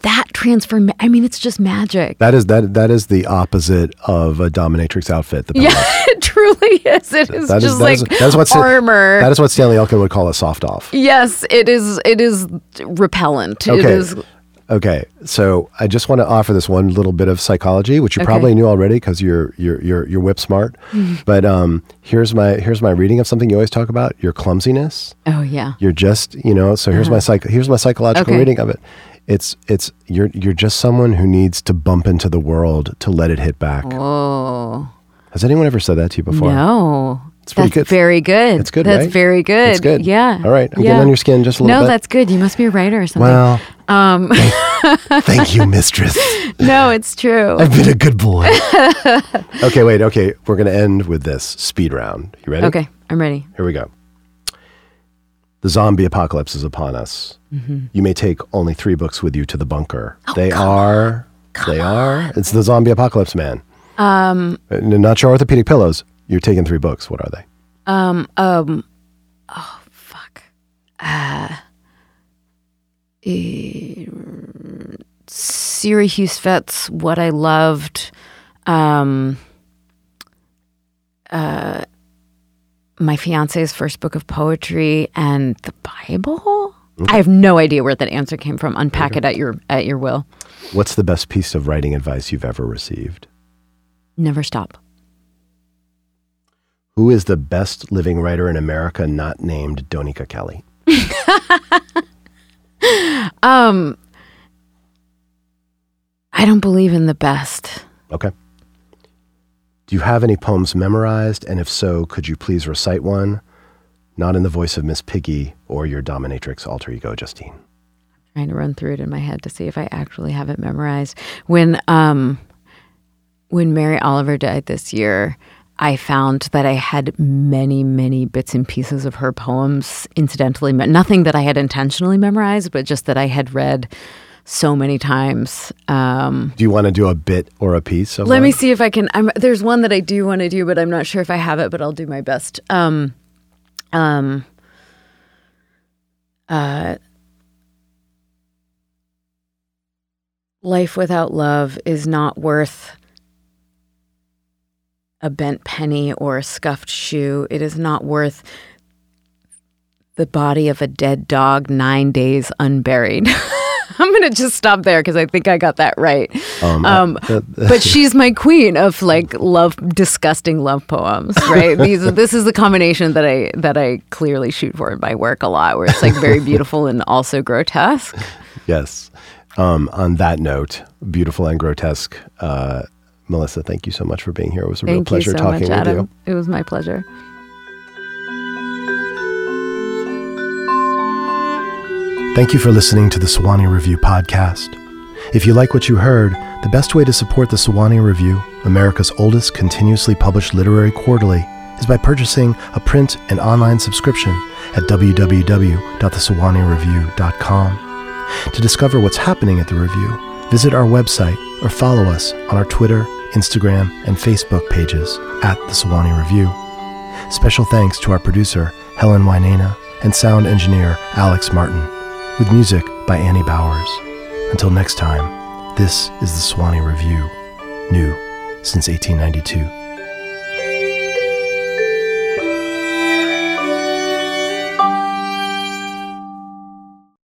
that transform I mean it's just magic. That is that that is the opposite of a dominatrix outfit. The yeah, it truly is. It is that just is, like that is what armor. That is what Stanley Elkin would call a soft off. Yes, it is it is repellent. Okay. It is Okay, so I just want to offer this one little bit of psychology, which you okay. probably knew already because you're you're you're you're whip smart. But um, here's my here's my reading of something you always talk about: your clumsiness. Oh yeah. You're just you know. So here's uh-huh. my psych here's my psychological okay. reading of it. It's it's you're you're just someone who needs to bump into the world to let it hit back. Oh. Has anyone ever said that to you before? No. It's pretty that's good. very good. It's good. That's right? very good. It's good. Yeah. All right. I'm yeah. getting on your skin just a little no, bit. No, that's good. You must be a writer or something. Well, um. thank, thank you, mistress. no, it's true. I've been a good boy. okay, wait. Okay, we're going to end with this speed round. You ready? Okay, I'm ready. Here we go. The zombie apocalypse is upon us. Mm-hmm. You may take only three books with you to the bunker. Oh, they are. They on. are. It's the zombie apocalypse, man. Um, uh, not your orthopedic pillows. You're taking three books. What are they? Um. Um. Oh fuck. Uh. Uh, Siri Hustvedt's What I Loved. Um. Uh my fiance's first book of poetry and the Bible. Okay. I have no idea where that answer came from. Unpack okay. it at your at your will. What's the best piece of writing advice you've ever received? Never stop. Who is the best living writer in America not named Donika Kelly? um I don't believe in the best. Okay. Do you have any poems memorized? And if so, could you please recite one? Not in the voice of Miss Piggy or your dominatrix alter ego, Justine. I'm trying to run through it in my head to see if I actually have it memorized. When um, when Mary Oliver died this year, I found that I had many, many bits and pieces of her poems incidentally, nothing that I had intentionally memorized, but just that I had read so many times. Um, do you want to do a bit or a piece? let one? me see if I can. I'm, there's one that I do want to do, but I'm not sure if I have it. But I'll do my best. Um, um, uh, life without love is not worth a bent penny or a scuffed shoe. It is not worth the body of a dead dog nine days unburied. I'm going to just stop there because I think I got that right. Um, um, but she's my queen of like love, disgusting love poems, right? These, this is the combination that I that I clearly shoot for in my work a lot, where it's like very beautiful and also grotesque. Yes. Um, on that note, beautiful and grotesque. Uh, Melissa, thank you so much for being here. It was a thank real pleasure so talking much, with you. It was my pleasure. Thank you for listening to the Sewanee Review podcast. If you like what you heard, the best way to support the Sewanee Review, America's oldest continuously published literary quarterly, is by purchasing a print and online subscription at www.thesewaneereview.com. To discover what's happening at the review, visit our website or follow us on our Twitter, Instagram, and Facebook pages at The Sewanee Review. Special thanks to our producer, Helen Wynena, and sound engineer, Alex Martin, with music by Annie Bowers. Until next time, this is The Sewanee Review, new since 1892.